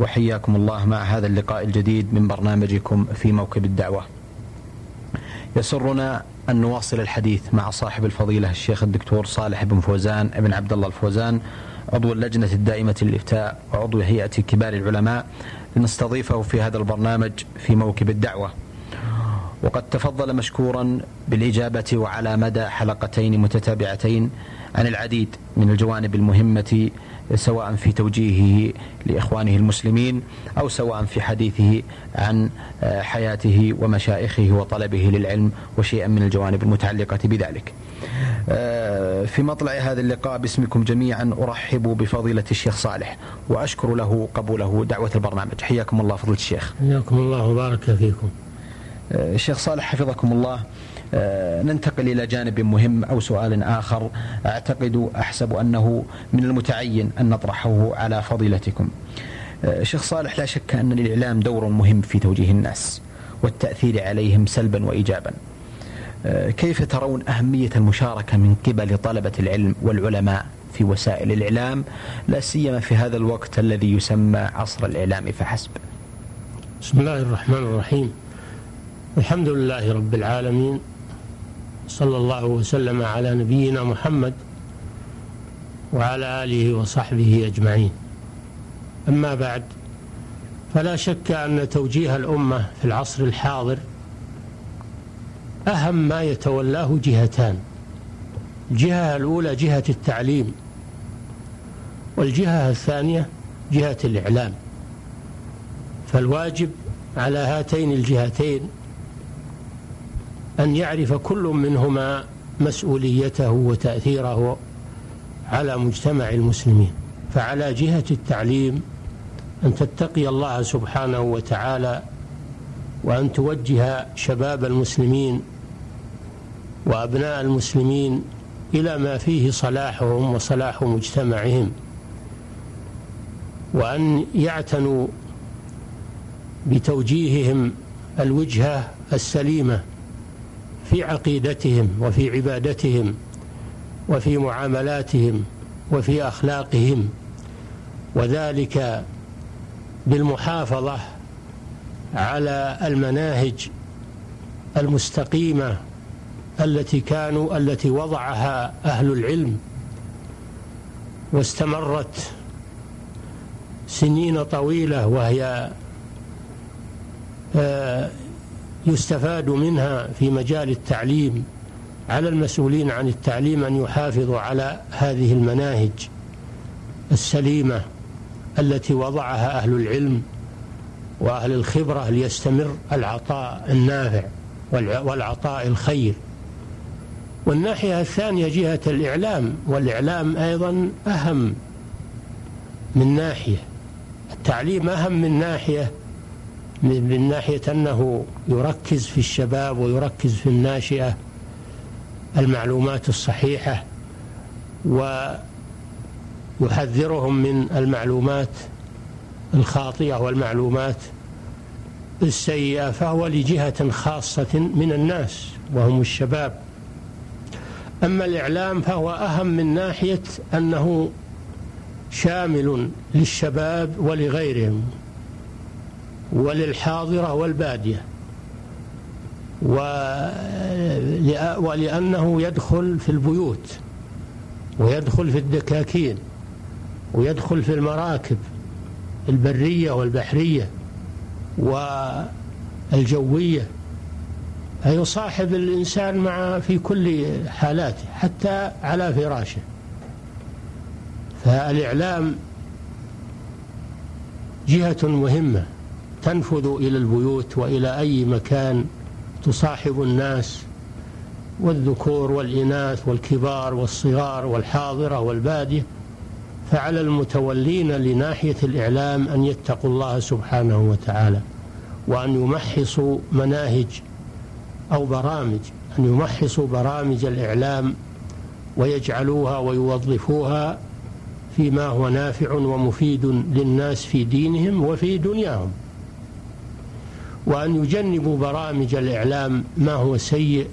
وحياكم الله مع هذا اللقاء الجديد من برنامجكم في موكب الدعوة. يسرنا أن نواصل الحديث مع صاحب الفضيلة الشيخ الدكتور صالح بن فوزان بن عبد الله الفوزان عضو اللجنة الدائمة للإفتاء وعضو هيئة كبار العلماء لنستضيفه في هذا البرنامج في موكب الدعوة. وقد تفضل مشكورا بالإجابة وعلى مدى حلقتين متتابعتين عن العديد من الجوانب المهمة سواء في توجيهه لإخوانه المسلمين أو سواء في حديثه عن آه، حياته ومشايخه وطلبه للعلم وشيئا من الجوانب المتعلقة بذلك. آه، في مطلع هذا اللقاء باسمكم جميعا أرحب بفضيلة الشيخ صالح وأشكر له قبوله دعوة البرنامج حياكم الله فضيلة الشيخ. حياكم الله وبارك فيكم. آه، الشيخ صالح حفظكم الله آه، ننتقل إلى جانب مهم أو سؤال آخر. أعتقد أحسب أنه من المتعين أن نطرحه على فضيلتكم. آه، شيخ صالح لا شك أن للإعلام دور مهم في توجيه الناس والتأثير عليهم سلبا وإيجابا. آه، كيف ترون أهمية المشاركة من قبل طلبة العلم والعلماء في وسائل الإعلام؟ لا سيما في هذا الوقت الذي يسمى عصر الإعلام فحسب. بسم الله الرحمن الرحيم. الحمد لله رب العالمين صلى الله وسلم على نبينا محمد وعلى آله وصحبه أجمعين. أما بعد فلا شك أن توجيه الأمة في العصر الحاضر أهم ما يتولاه جهتان الجهة الأولى جهة التعليم والجهة الثانية جهة الإعلام. فالواجب على هاتين الجهتين أن يعرف كل منهما مسؤوليته وتأثيره على مجتمع المسلمين. فعلى جهة التعليم أن تتقي الله سبحانه وتعالى وأن توجه شباب المسلمين وأبناء المسلمين إلى ما فيه صلاحهم وصلاح مجتمعهم وأن يعتنوا بتوجيههم الوجهة السليمة في عقيدتهم وفي عبادتهم وفي معاملاتهم وفي أخلاقهم وذلك بالمحافظة على المناهج المستقيمة التي كانوا التي وضعها أهل العلم واستمرت سنين طويلة وهي آه، يستفاد منها في مجال التعليم على المسؤولين عن التعليم أن يحافظوا على هذه المناهج السليمة التي وضعها أهل العلم وأهل الخبرة ليستمر العطاء النافع والعطاء الخير. والناحية الثانية جهة الإعلام والإعلام أيضا أهم من ناحية التعليم أهم من ناحية من ناحية أنه يركز في الشباب ويركز في الناشئة المعلومات الصحيحة ويحذرهم من المعلومات الخاطئة والمعلومات السيئة فهو لجهة خاصة من الناس وهم الشباب. أما الإعلام فهو أهم من ناحية أنه شامل للشباب ولغيرهم. وللحاضرة والبادية. ولأنه يدخل في البيوت ويدخل في الدكاكين ويدخل في المراكب البرية والبحرية والجوية. فيصاحب الإنسان مع في كل حالاته حتى على فراشه. فالإعلام جهة مهمة. تنفذ إلى البيوت وإلى أي مكان تصاحب الناس والذكور والإناث والكبار والصغار والحاضرة والبادية فعلى المتولين لناحية الإعلام أن يتقوا الله سبحانه وتعالى وأن يمحصوا مناهج أو برامج أن يمحصوا برامج الإعلام ويجعلوها ويوظفوها فيما هو نافع ومفيد للناس في دينهم وفي دنياهم. وأن يجنبوا برامج الإعلام ما هو سيء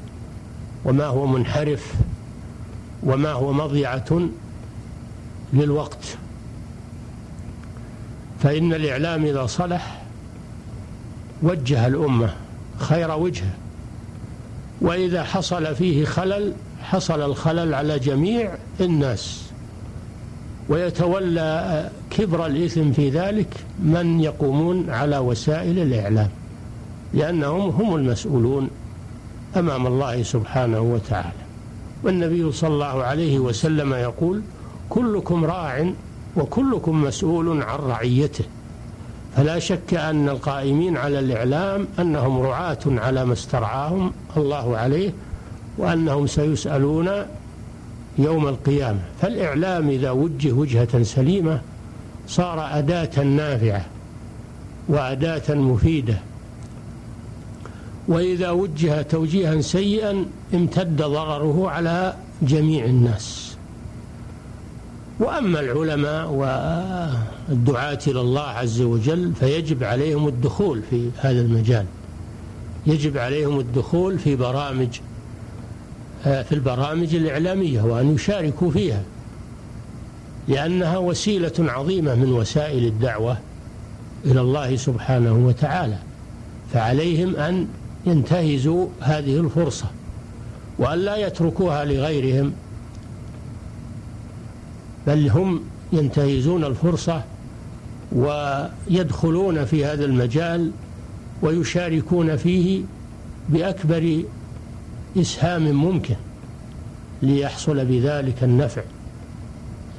وما هو منحرف وما هو مضيعة للوقت. فإن الإعلام إذا صلح وجه الأمة خير وجهه وإذا حصل فيه خلل حصل الخلل على جميع الناس. ويتولى كبر الإثم في ذلك من يقومون على وسائل الإعلام. لأنهم هم المسؤولون أمام الله سبحانه وتعالى. والنبي صلى الله عليه وسلم يقول كلكم راع وكلكم مسؤول عن رعيته. فلا شك أن القائمين على الإعلام أنهم رعاة على ما استرعاهم الله عليه وأنهم سيسألون يوم القيامة. فالإعلام إذا وجه وجهة سليمة صار أداة نافعة وأداة مفيدة. وإذا وجه توجيها سيئا امتد ضرره على جميع الناس. وأما العلماء والدعاة إلى الله عز وجل فيجب عليهم الدخول في هذا المجال. يجب عليهم الدخول في برامج في البرامج الإعلامية وأن يشاركوا فيها. لأنها وسيلة عظيمة من وسائل الدعوة إلى الله سبحانه وتعالى. فعليهم أن ينتهزوا هذه الفرصة وأن لا يتركوها لغيرهم بل هم ينتهزون الفرصة ويدخلون في هذا المجال ويشاركون فيه بأكبر إسهام ممكن ليحصل بذلك النفع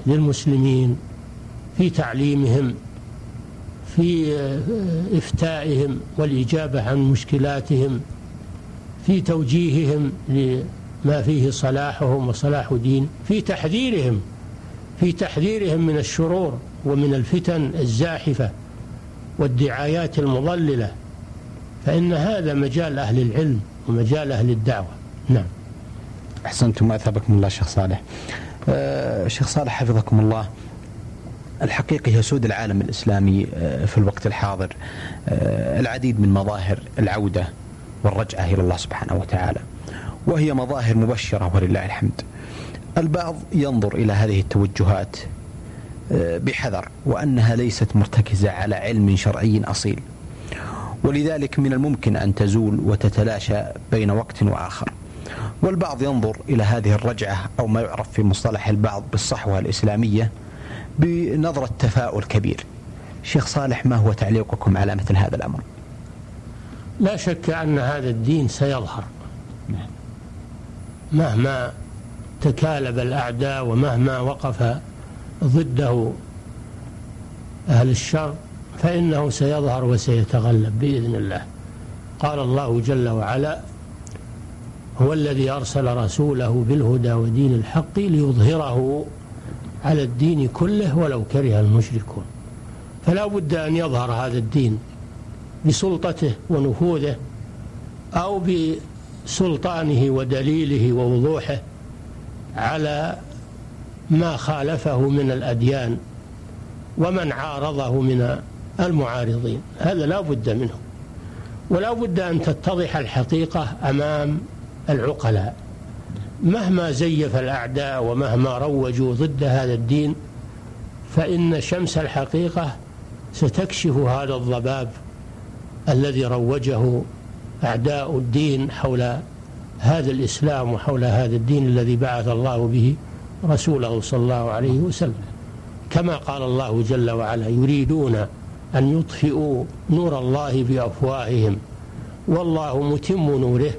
للمسلمين في تعليمهم في إفتائهم والإجابة عن مشكلاتهم في توجيههم لما فيه صلاحهم وصلاح دين في تحذيرهم في تحذيرهم من الشرور ومن الفتن الزاحفة والدعايات المضللة فإن هذا مجال أهل العلم ومجال أهل الدعوة. نعم. أحسنتم أثابكم الله شيخ صالح. أه شيخ صالح حفظكم الله. الحقيقة يسود العالم الإسلامي آه، في الوقت الحاضر آه، العديد من مظاهر العودة والرجعة إلى الله سبحانه وتعالى. وهي مظاهر مبشرة ولله الحمد. البعض ينظر إلى هذه التوجهات آه، بحذر وأنها ليست مرتكزة على علم شرعي أصيل. ولذلك من الممكن أن تزول وتتلاشى بين وقت وآخر. والبعض ينظر إلى هذه الرجعة أو ما يعرف في مصطلح البعض بالصحوة الإسلامية بنظرة تفاؤل كبير. شيخ صالح ما هو تعليقكم على مثل هذا الأمر؟ لا شك أن هذا الدين سيظهر. مهما تكالب الأعداء ومهما وقف ضده أهل الشر فإنه سيظهر وسيتغلب بإذن الله. قال الله جل وعلا هو الذي أرسل رسوله بالهدى ودين الحق ليظهره على الدين كله ولو كره المشركون. فلا بد أن يظهر هذا الدين بسلطته ونفوذه أو بسلطانه ودليله ووضوحه على ما خالفه من الأديان ومن عارضه من المعارضين. هذا لا بد منه. ولا بد أن تتضح الحقيقة أمام العقلاء. مهما زيف الأعداء ومهما روجوا ضد هذا الدين فإن شمس الحقيقة ستكشف هذا الضباب الذي روجه أعداء الدين حول هذا الإسلام وحول هذا الدين الذي بعث الله به رسوله صلى الله عليه وسلم. كما قال الله جل وعلا يريدون أن يطفئوا نور الله بأفواههم والله متم نوره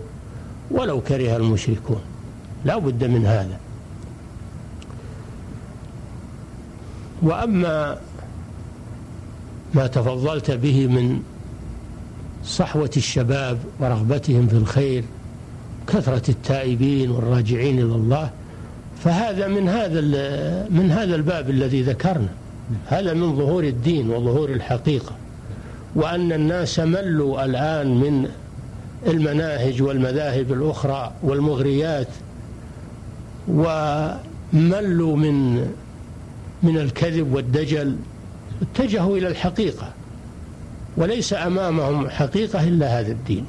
ولو كره المشركون. لا بد من هذا. وأما ما تفضلت به من صحوة الشباب ورغبتهم في الخير كثرة التائبين والراجعين إلى الله فهذا من هذا من هذا الباب الذي ذكرنا. هذا من ظهور الدين وظهور الحقيقة. وأن الناس ملوا الآن من المناهج والمذاهب الأخرى والمغريات وملوا من من الكذب والدجل اتجهوا إلى الحقيقة وليس أمامهم حقيقة إلا هذا الدين.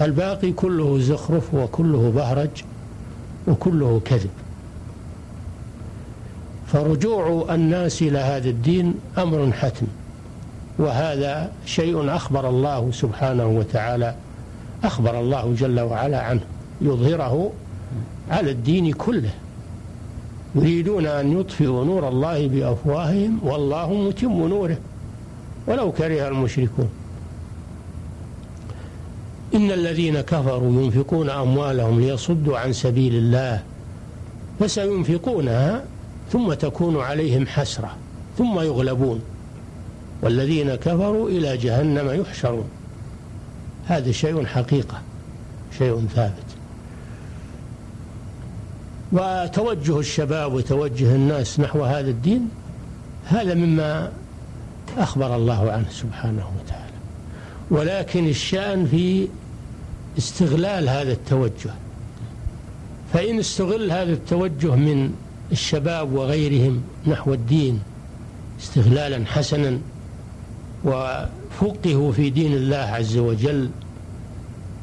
الباقي كله زخرف وكله بهرج وكله كذب. فرجوع الناس إلى هذا الدين أمر حتم وهذا شيء أخبر الله سبحانه وتعالى أخبر الله جل وعلا عنه يظهره على الدين كله. يريدون أن يطفئوا نور الله بأفواههم والله متم نوره. ولو كره المشركون. إن الذين كفروا ينفقون أموالهم ليصدوا عن سبيل الله. فسينفقونها ثم تكون عليهم حسرة ثم يغلبون. والذين كفروا إلى جهنم يحشرون. هذا شيء حقيقة شيء ثابت. وتوجه الشباب وتوجه الناس نحو هذا الدين هذا مما أخبر الله عنه سبحانه وتعالى. ولكن الشأن في استغلال هذا التوجه. فإن استغل هذا التوجه من الشباب وغيرهم نحو الدين استغلالا حسنا وفقهوا في دين الله عز وجل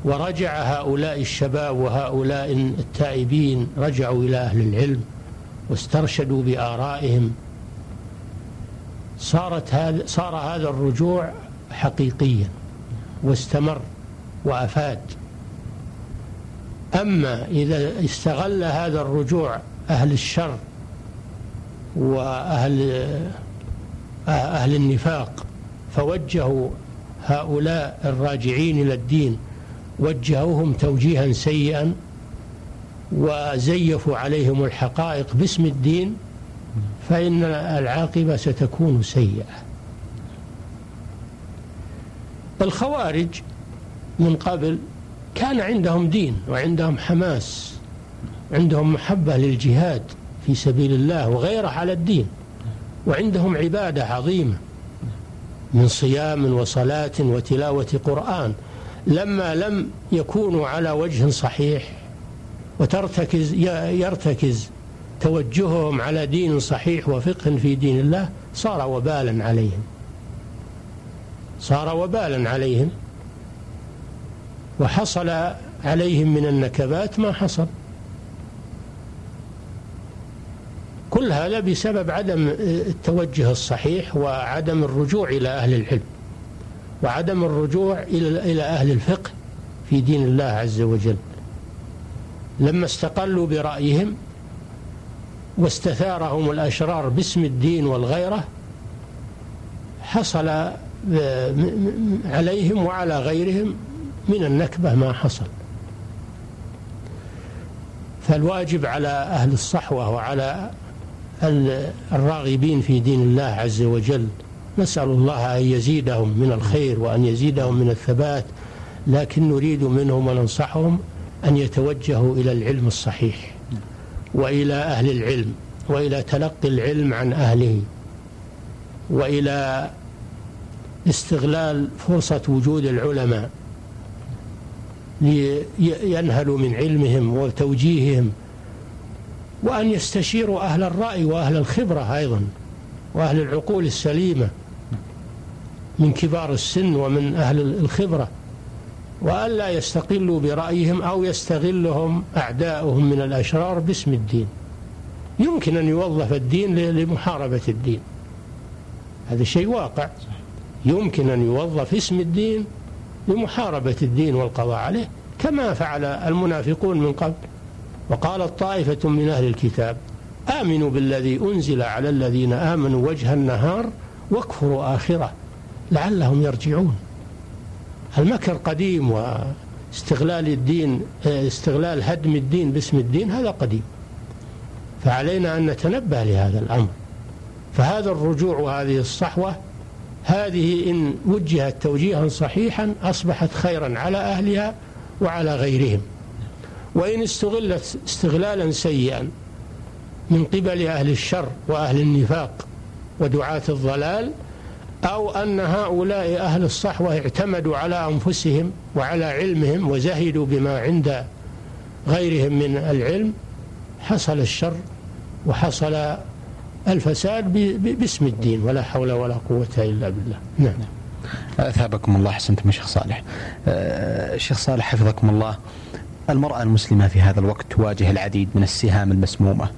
ورجع هؤلاء الشباب وهؤلاء التائبين رجعوا إلى أهل العلم واسترشدوا بآرائهم. صارت هذا صار هذا الرجوع حقيقيا واستمر وأفاد. أما إذا استغل هذا الرجوع أهل الشر وأهل أهل النفاق فوجهوا هؤلاء الراجعين إلى الدين وجهوهم توجيها سيئا وزيفوا عليهم الحقائق باسم الدين فإن العاقبة ستكون سيئة. الخوارج من قبل كان عندهم دين وعندهم حماس عندهم محبة للجهاد في سبيل الله وغيره على الدين وعندهم عبادة عظيمة من صيام وصلاة وتلاوة قرآن. لما لم يكونوا على وجه صحيح وترتكز يرتكز توجههم على دين صحيح وفقه في دين الله صار وبالا عليهم. صار وبالا عليهم. وحصل عليهم من النكبات ما حصل. كل هذا بسبب عدم التوجه الصحيح وعدم الرجوع إلى أهل العلم. وعدم الرجوع إلى إلى أهل الفقه في دين الله عز وجل. لما استقلوا برأيهم واستثارهم الأشرار باسم الدين والغيرة حصل عليهم وعلى غيرهم من النكبة ما حصل. فالواجب على أهل الصحوة وعلى الراغبين في دين الله عز وجل نسأل الله أن يزيدهم من الخير وأن يزيدهم من الثبات لكن نريد منهم وننصحهم أن يتوجهوا إلى العلم الصحيح وإلى أهل العلم وإلى تلقي العلم عن أهله وإلى استغلال فرصة وجود العلماء لينهلوا من علمهم وتوجيههم وأن يستشيروا أهل الرأي وأهل الخبرة أيضا وأهل العقول السليمة من كبار السن ومن أهل الخبرة وألا يستقلوا برأيهم أو يستغلهم أعداؤهم من الأشرار باسم الدين. يمكن أن يوظف الدين لمحاربة الدين. هذا شيء واقع. يمكن أن يوظف اسم الدين لمحاربة الدين والقضاء عليه كما فعل المنافقون من قبل. وقالت طائفة من أهل الكتاب آمنوا بالذي أنزل على الذين آمنوا وجه النهار واكفروا آخره. لعلهم يرجعون. المكر قديم واستغلال الدين استغلال هدم الدين باسم الدين هذا قديم. فعلينا أن نتنبه لهذا الأمر. فهذا الرجوع وهذه الصحوة هذه إن وجهت توجيها صحيحا أصبحت خيرا على أهلها وعلى غيرهم. وإن استغلت استغلالا سيئا من قبل أهل الشر وأهل النفاق ودعاة الضلال أو أن هؤلاء أهل الصحوة اعتمدوا على أنفسهم وعلى علمهم وزهدوا بما عند غيرهم من العلم حصل الشر وحصل الفساد باسم الدين ولا حول ولا قوة إلا بالله. نعم. أثابكم الله أحسنتم شيخ صالح. أه شيخ صالح حفظكم الله. المرأة المسلمة في هذا الوقت تواجه العديد من السهام المسمومة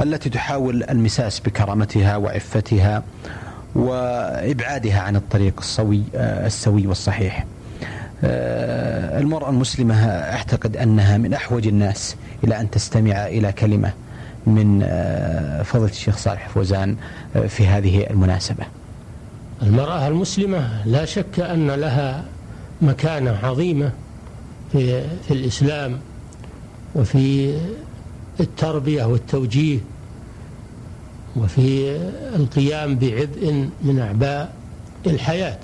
التي تحاول المساس بكرامتها وعفتها وإبعادها عن الطريق السوي آه، السوي والصحيح. آه، المرأة المسلمة أعتقد أنها من أحوج الناس إلى أن تستمع إلى كلمة من آه، فضيلة الشيخ صالح فوزان في هذه المناسبة. المرأة المسلمة لا شك أن لها مكانة عظيمة في, في الإسلام وفي التربية والتوجيه وفي القيام بعبء من أعباء الحياة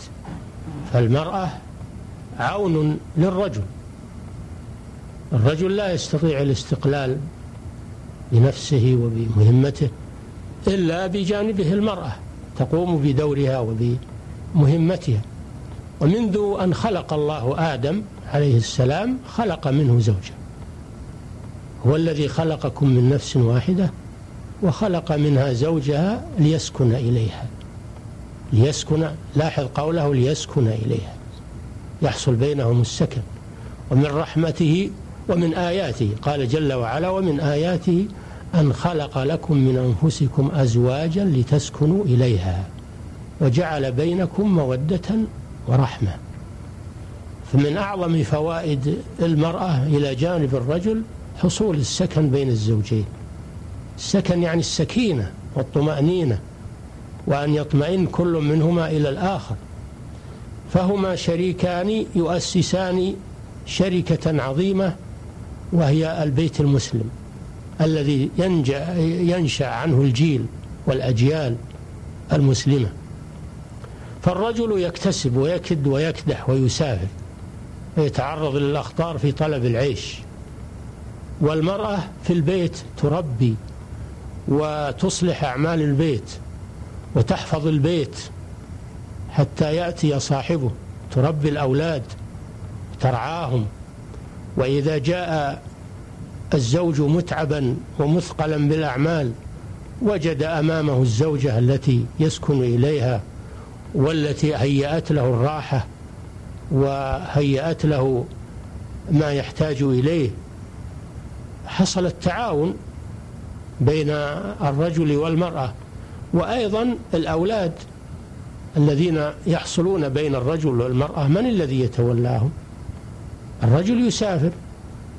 فالمرأة عون للرجل. الرجل لا يستطيع الاستقلال بنفسه وبمهمته إلا بجانبه المرأة تقوم بدورها وبمهمتها. ومنذ أن خلق الله آدم عليه السلام خلق منه زوجة. هو الذي خلقكم من نفس واحدة وخلق منها زوجها ليسكن إليها. ليسكن لاحظ قوله ليسكن إليها. يحصل بينهم السكن. ومن رحمته ومن آياته. قال جل وعلا ومن آياته أن خلق لكم من أنفسكم أزواجا لتسكنوا إليها. وجعل بينكم مودة ورحمة. فمن أعظم فوائد المرأة إلى جانب الرجل حصول السكن بين الزوجين. السكن يعني السكينة والطمأنينة وأن يطمئن كل منهما إلى الآخر. فهما شريكان يؤسسان شركة عظيمة وهي البيت المسلم الذي ينشأ عنه الجيل والأجيال المسلمة. فالرجل يكتسب ويكد ويكدح ويسافر ويتعرض للأخطار في طلب العيش. والمرأة في البيت تربي وتصلح أعمال البيت وتحفظ البيت حتى يأتي صاحبه تربي الأولاد ترعاهم. وإذا جاء الزوج متعبا ومثقلا بالأعمال وجد أمامه الزوجة التي يسكن إليها والتي هيأت له الراحة وهيأت له ما يحتاج إليه. حصل التعاون بين الرجل والمرأة. وأيضا الأولاد الذين يحصلون بين الرجل والمرأة من الذي يتولاهم؟ الرجل يسافر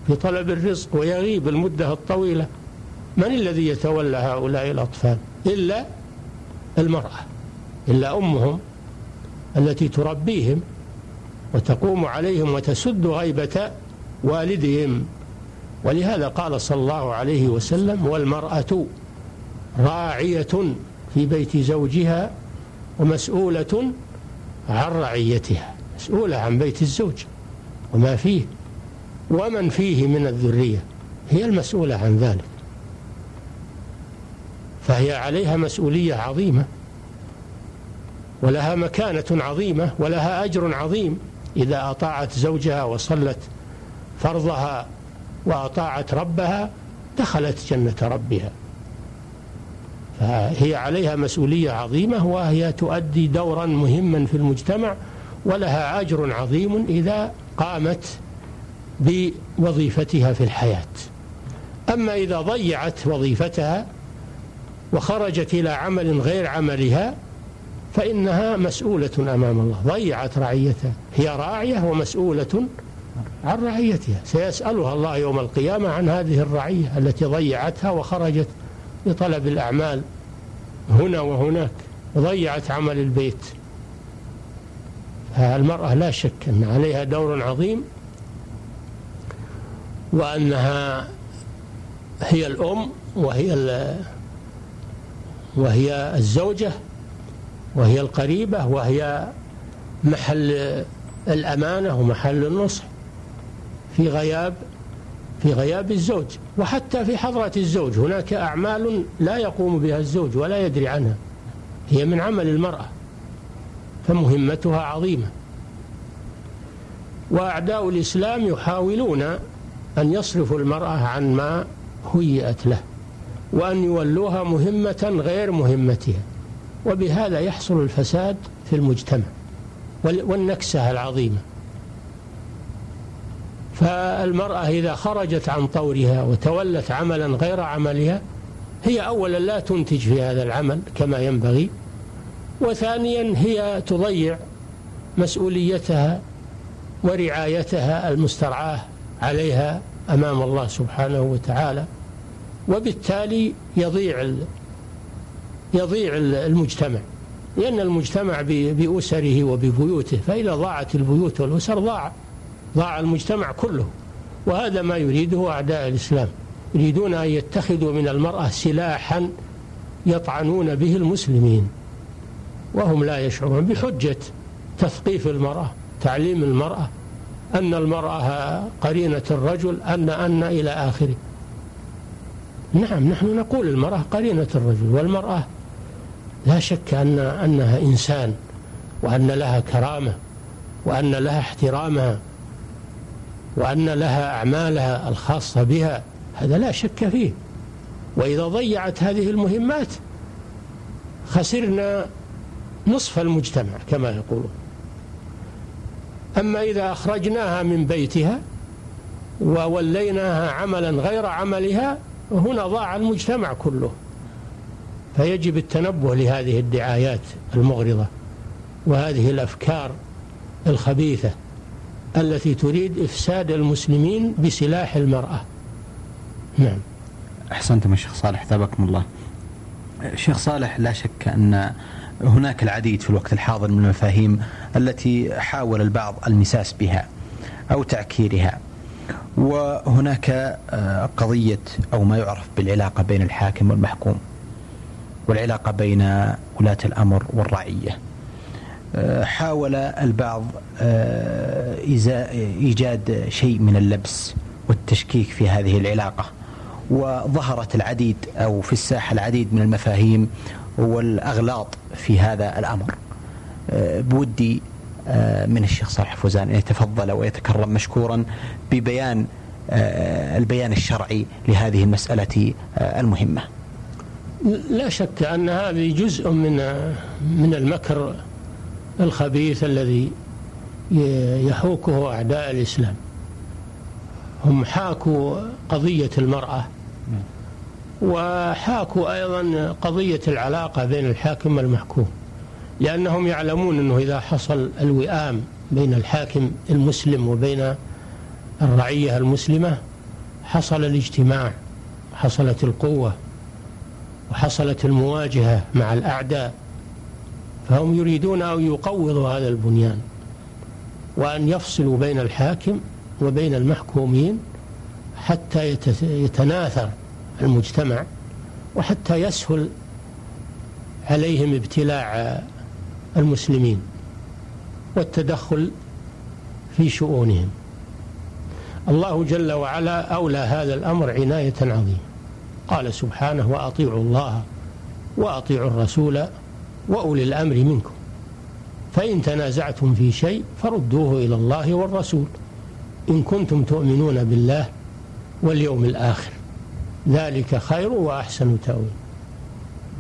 في طلب الرزق ويغيب المدة الطويلة. من الذي يتولى هؤلاء الأطفال؟ إلا المرأة إلا أمهم التي تربيهم وتقوم عليهم وتسد غيبة والدهم. ولهذا قال صلى الله عليه وسلم والمرأة راعية في بيت زوجها ومسؤولة عن رعيتها مسؤولة عن بيت الزوج وما فيه ومن فيه من الذرية هي المسؤولة عن ذلك. فهي عليها مسؤولية عظيمة ولها مكانة عظيمة ولها أجر عظيم إذا أطاعت زوجها وصلت فرضها وأطاعت ربها دخلت جنة ربها. فهي عليها مسؤولية عظيمة وهي تؤدي دورا مهما في المجتمع ولها أجر عظيم إذا قامت بوظيفتها في الحياة. أما إذا ضيعت وظيفتها وخرجت إلى عمل غير عملها فإنها مسؤولة أمام الله. ضيعت رعيتها. هي راعية ومسؤولة عن رعيتها سيسألها الله يوم القيامة عن هذه الرعية التي ضيعتها وخرجت لطلب الأعمال هنا وهناك وضيعت عمل البيت. المرأة لا شك أن عليها دور عظيم وأنها هي الأم وهي وهي الزوجة وهي القريبة وهي محل الأمانة ومحل النصح. في غياب في غياب الزوج وحتى في حضرة الزوج. هناك أعمال لا يقوم بها الزوج ولا يدري عنها. هي من عمل المرأة فمهمتها عظيمة. وأعداء الإسلام يحاولون أن يصرفوا المرأة عن ما هيئت له وأن يولوها مهمة غير مهمتها. وبهذا يحصل الفساد في المجتمع والنكسة العظيمة. فالمرأة إذا خرجت عن طورها وتولت عملا غير عملها هي أولا لا تنتج في هذا العمل كما ينبغي وثانيا هي تضيع مسؤوليتها ورعايتها المسترعاة عليها أمام الله سبحانه وتعالى. وبالتالي يضيع يضيع المجتمع. لأن المجتمع بأسره وببيوته فإذا ضاعت البيوت والأسر ضاع. ضاع المجتمع كله. وهذا ما يريده أعداء الإسلام. يريدون أن يتخذوا من المرأة سلاحا يطعنون به المسلمين. وهم لا يشعرون بحجة تثقيف المرأة تعليم المرأة أن المرأة قرينة الرجل أن أن إلى آخره. نعم نحن نقول المرأة قرينة الرجل والمرأة لا شك أن أنها إنسان وأن لها كرامة وأن لها احترامها. وأن لها أعمالها الخاصة بها هذا لا شك فيه. وإذا ضيعت هذه المهمات خسرنا نصف المجتمع كما يقولون. أما إذا أخرجناها من بيتها ووليناها عملا غير عملها هنا ضاع المجتمع كله. فيجب التنبه لهذه الدعايات المغرضة وهذه الأفكار الخبيثة. التي تريد إفساد المسلمين بسلاح المرأة. نعم. أحسنتم الشيخ صالح ثابكم الله. شيخ صالح لا شك أن هناك العديد في الوقت الحاضر من المفاهيم التي حاول البعض المساس بها أو تعكيرها. وهناك آه، قضية أو ما يعرف بالعلاقة بين الحاكم والمحكوم والعلاقة بين ولاة الأمر والرعية. حاول البعض آه، إيجاد شيء من اللبس والتشكيك في هذه العلاقة. وظهرت العديد أو في الساحة العديد من المفاهيم والأغلاط في هذا الأمر. بودي من الشيخ صالح فوزان أن يتفضل ويتكرم مشكورا ببيان البيان الشرعي لهذه المسألة المهمة. لا شك أن هذه جزء من من المكر الخبيث الذي يحوكه أعداء الإسلام. هم حاكوا قضية المرأة وحاكوا أيضا قضية العلاقة بين الحاكم والمحكوم لأنهم يعلمون أنه إذا حصل الوئام بين الحاكم المسلم وبين الرعية المسلمة حصل الاجتماع حصلت القوة وحصلت المواجهة مع الأعداء. فهم يريدون أن يقوضوا هذا البنيان وأن يفصلوا بين الحاكم وبين المحكومين حتى يتناثر المجتمع وحتى يسهل عليهم ابتلاع المسلمين والتدخل في شؤونهم. الله جل وعلا أولى هذا الأمر عناية عظيمة. قال سبحانه وأطيعوا الله وأطيعوا الرسول وأولي الأمر منكم. فإن تنازعتم في شيء فردوه إلى الله والرسول. إن كنتم تؤمنون بالله واليوم الآخر. ذلك خير وأحسن تأويل.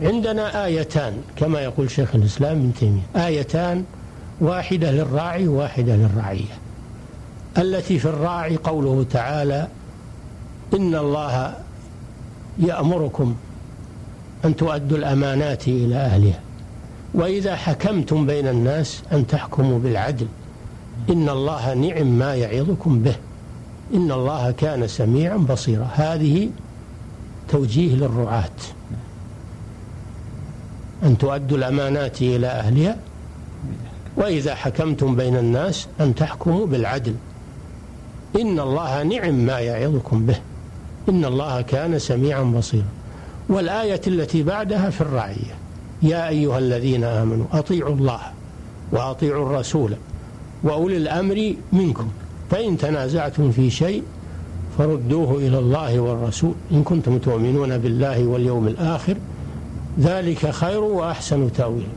عندنا آيتان كما يقول شيخ الإسلام ابن تيمية. آيتان واحدة للراعي وواحدة للرعية. التي في الراعي قوله تعالى إن الله يأمركم أن تؤدوا الأمانات إلى أهلها. وإذا حكمتم بين الناس أن تحكموا بالعدل إن الله نعم ما يعظكم به إن الله كان سميعا بصيرا. هذه توجيه للرعاة. أن تؤدوا الأمانات إلى أهلها وإذا حكمتم بين الناس أن تحكموا بالعدل. إن الله نعم ما يعظكم به إن الله كان سميعا بصيرا. والآية التي بعدها في الرعية. يا أيها الذين آمنوا أطيعوا الله وأطيعوا الرسول وأولي الأمر منكم. فإن تنازعتم في شيء فردوه إلى الله والرسول. إن كنتم تؤمنون بالله واليوم الآخر ذلك خير وأحسن تأويل.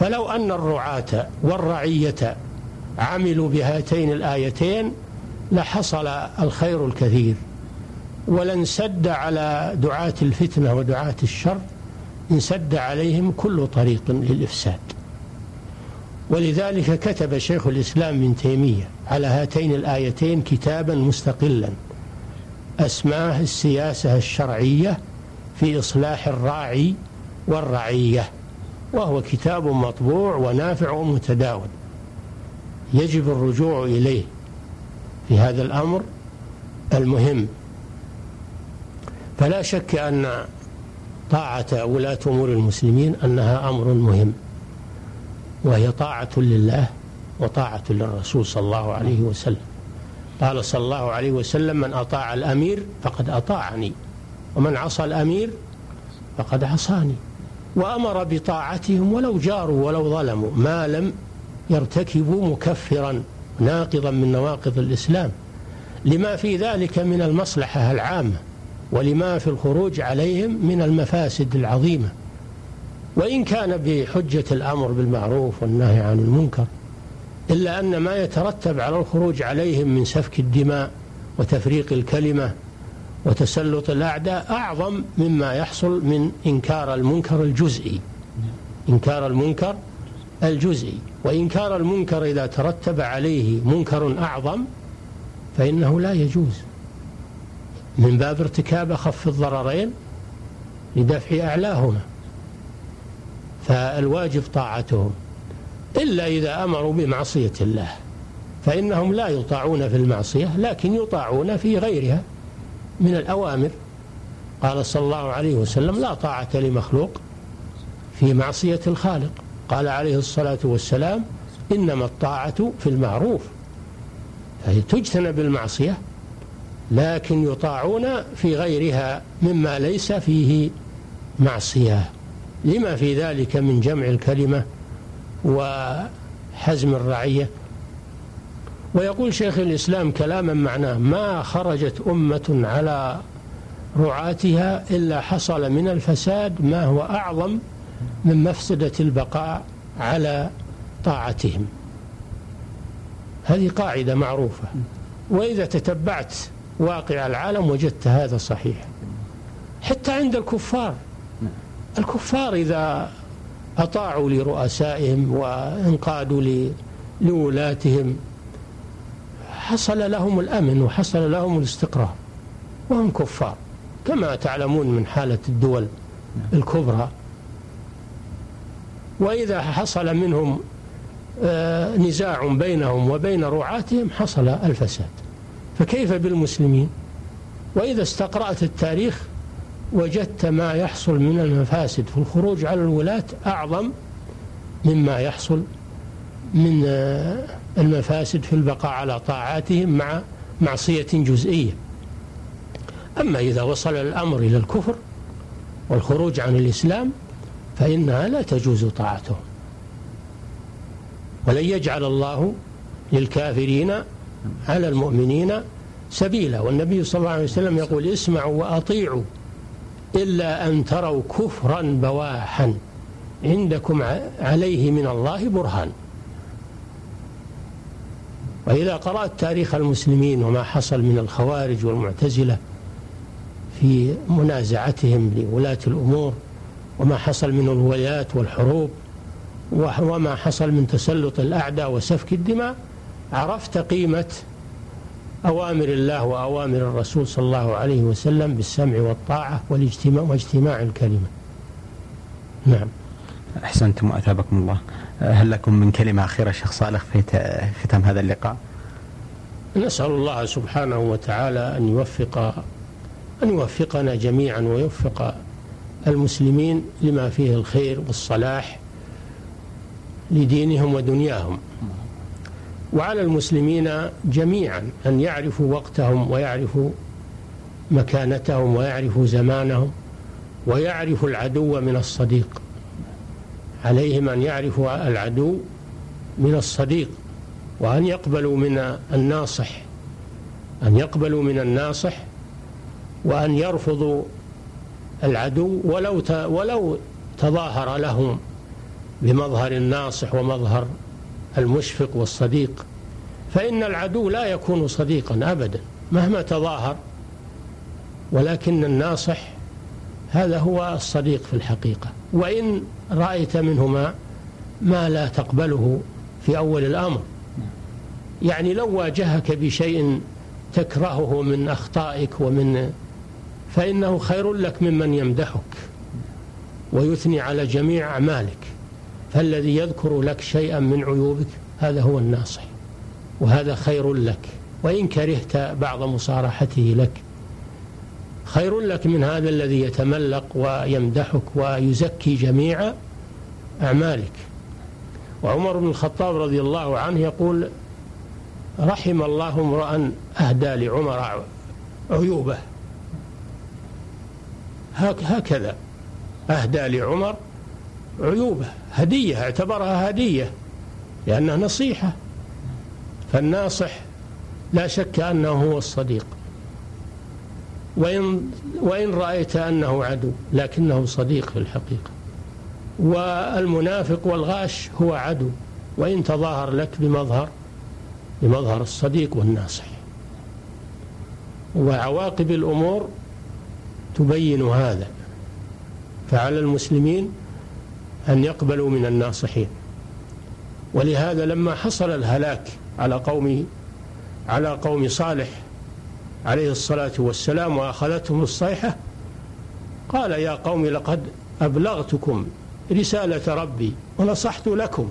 فلو أن الرعاة والرعية عملوا بهاتين الآيتين لحصل الخير الكثير ولانسد على دعاة الفتنة ودعاة الشر انسد عليهم كل طريق للإفساد. ولذلك كتب شيخ الإسلام من تيمية على هاتين الآيتين كتابا مستقلا أسماه السياسة الشرعية في إصلاح الراعي والرعية وهو كتاب مطبوع ونافع ومتداول. يجب الرجوع إليه في هذا الأمر المهم. فلا شك أن طاعة ولاة أمور المسلمين أنها أمر مهم وهي طاعة لله وطاعة للرسول صلى الله عليه وسلم. قال صلى الله عليه وسلم من أطاع الأمير فقد أطاعني ومن عصى الأمير فقد عصاني. وأمر بطاعتهم ولو جاروا ولو ظلموا ما لم يرتكبوا مكفرا ناقضا من نواقض الإسلام. لما في ذلك من المصلحة العامة ولما في الخروج عليهم من المفاسد العظيمة. وإن كان بحجة الأمر بالمعروف والنهي عن المنكر إلا أن ما يترتب على الخروج عليهم من سفك الدماء وتفريق الكلمة وتسلط الأعداء أعظم مما يحصل من إنكار المنكر الجزئي. إنكار المنكر الجزئي. وإنكار المنكر إذا ترتب عليه منكر أعظم فإنه لا يجوز. من باب ارتكاب أخف الضررين لدفع أعلاهما فالواجب طاعتهم. إلا إذا أمروا بمعصية الله فإنهم لا يطاعون في المعصية لكن يطاعون في غيرها من الأوامر. قال صلى الله عليه وسلم لا طاعة لمخلوق في معصية الخالق. قال عليه الصلاة والسلام إنما الطاعة في المعروف. فهي تجتنب المعصية لكن يطاعون في غيرها مما ليس فيه معصية. لما في ذلك من جمع الكلمة وحزم الرعية؟ ويقول شيخ الإسلام كلاما معناه ما خرجت أمة على رعاتها إلا حصل من الفساد ما هو أعظم من مفسدة البقاء على طاعتهم. هذه قاعدة معروفة. وإذا تتبعت واقع العالم وجدت هذا صحيح. حتى عند الكفار. الكفار إذا أطاعوا لرؤسائهم وانقادوا لولاتهم حصل لهم الأمن وحصل لهم الاستقرار. وهم كفار. كما تعلمون من حالة الدول الكبرى. وإذا حصل منهم آه، نزاع بينهم وبين رعاتهم حصل الفساد. فكيف بالمسلمين؟ وإذا استقرأت التاريخ وجدت ما يحصل من المفاسد في الخروج على الولاة أعظم مما يحصل من آه، المفاسد في البقاء على طاعاتهم مع معصية جزئية. أما إذا وصل الأمر إلى الكفر والخروج عن الإسلام فإنها لا تجوز طاعتهم. ولن يجعل الله للكافرين على المؤمنين سبيلا. والنبي صلى الله عليه وسلم يقول اسمعوا وأطيعوا إلا أن تروا كفرا بواحا عندكم عليه من الله برهان. وإذا قرأت تاريخ المسلمين وما حصل من الخوارج والمعتزلة في منازعتهم لولاة الأمور وما حصل من الولايات والحروب وما حصل من تسلط الأعداء وسفك الدماء عرفت قيمة أوامر الله وأوامر الرسول صلى الله عليه وسلم بالسمع والطاعة والاجتماع واجتماع الكلمة. نعم. أحسنتم وأثابكم الله. هل لكم من كلمة أخيرة شيخ صالح في ختام هذا اللقاء؟ نسأل الله سبحانه وتعالى أن يوفق أن يوفقنا جميعا ويوفق المسلمين لما فيه الخير والصلاح لدينهم ودنياهم. وعلى المسلمين جميعا أن يعرفوا وقتهم ويعرفوا مكانتهم ويعرفوا زمانهم ويعرفوا العدو من الصديق. عليهم أن يعرفوا العدو من الصديق وأن يقبلوا من الناصح أن يقبلوا من الناصح وأن يرفضوا العدو ولو ولو تظاهر لهم بمظهر الناصح ومظهر المشفق والصديق فإن العدو لا يكون صديقا أبدا مهما تظاهر ولكن الناصح هذا هو الصديق في الحقيقة. وإن رأيت منه ما, ما لا تقبله في أول الأمر. يعني لو واجهك بشيء تكرهه من أخطائك ومن فإنه خير لك ممن يمدحك ويثني على جميع أعمالك. فالذي يذكر لك شيئا من عيوبك هذا هو الناصح وهذا خير لك وإن كرهت بعض مصارحته لك خير لك من هذا الذي يتملق ويمدحك ويزكي جميع أعمالك. وعمر بن الخطاب رضي الله عنه يقول رحم الله امرأ أهدى لعمر عيوبه. هكذا أهدى لعمر عيوبه هدية اعتبرها هدية لأنها نصيحة. فالناصح لا شك أنه هو الصديق. وإن, وإن رأيت أنه عدو لكنه صديق في الحقيقة. والمنافق والغاش هو عدو وإن تظاهر لك بمظهر بمظهر الصديق والناصح. وعواقب الأمور تبين هذا. فعلى المسلمين أن يقبلوا من الناصحين. ولهذا لما حصل الهلاك على قوم على قوم صالح عليه الصلاة والسلام وأخذتهم الصيحة قال يا قوم لقد أبلغتكم رسالة ربي ونصحت لكم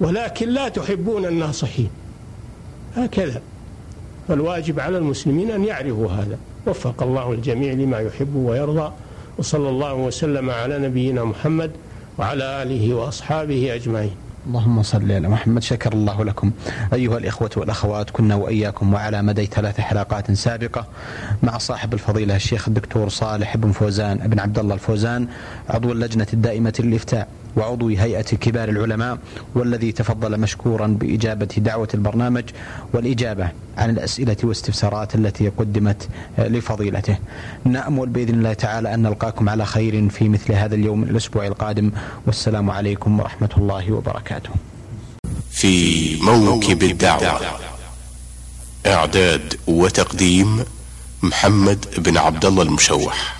ولكن لا تحبون الناصحين. هكذا. فالواجب على المسلمين أن يعرفوا هذا. وفق الله الجميع لما يحب ويرضى. وصلى الله وسلم على نبينا محمد وعلى آله وأصحابه أجمعين. اللهم صل على محمد شكر الله لكم. أيها الإخوة والأخوات كنا وإياكم وعلى مدى ثلاث حلقات سابقة مع صاحب الفضيلة الشيخ الدكتور صالح بن فوزان بن عبد الله الفوزان عضو اللجنة الدائمة للإفتاء. وعضو هيئة كبار العلماء والذي تفضل مشكورا بإجابة دعوة البرنامج والإجابة عن الأسئلة والاستفسارات التي قدمت لفضيلته. نأمل بإذن الله تعالى أن نلقاكم على خير في مثل هذا اليوم الأسبوع القادم. والسلام عليكم ورحمة الله وبركاته. في موكب الدعوة إعداد وتقديم محمد بن عبد الله المشوح.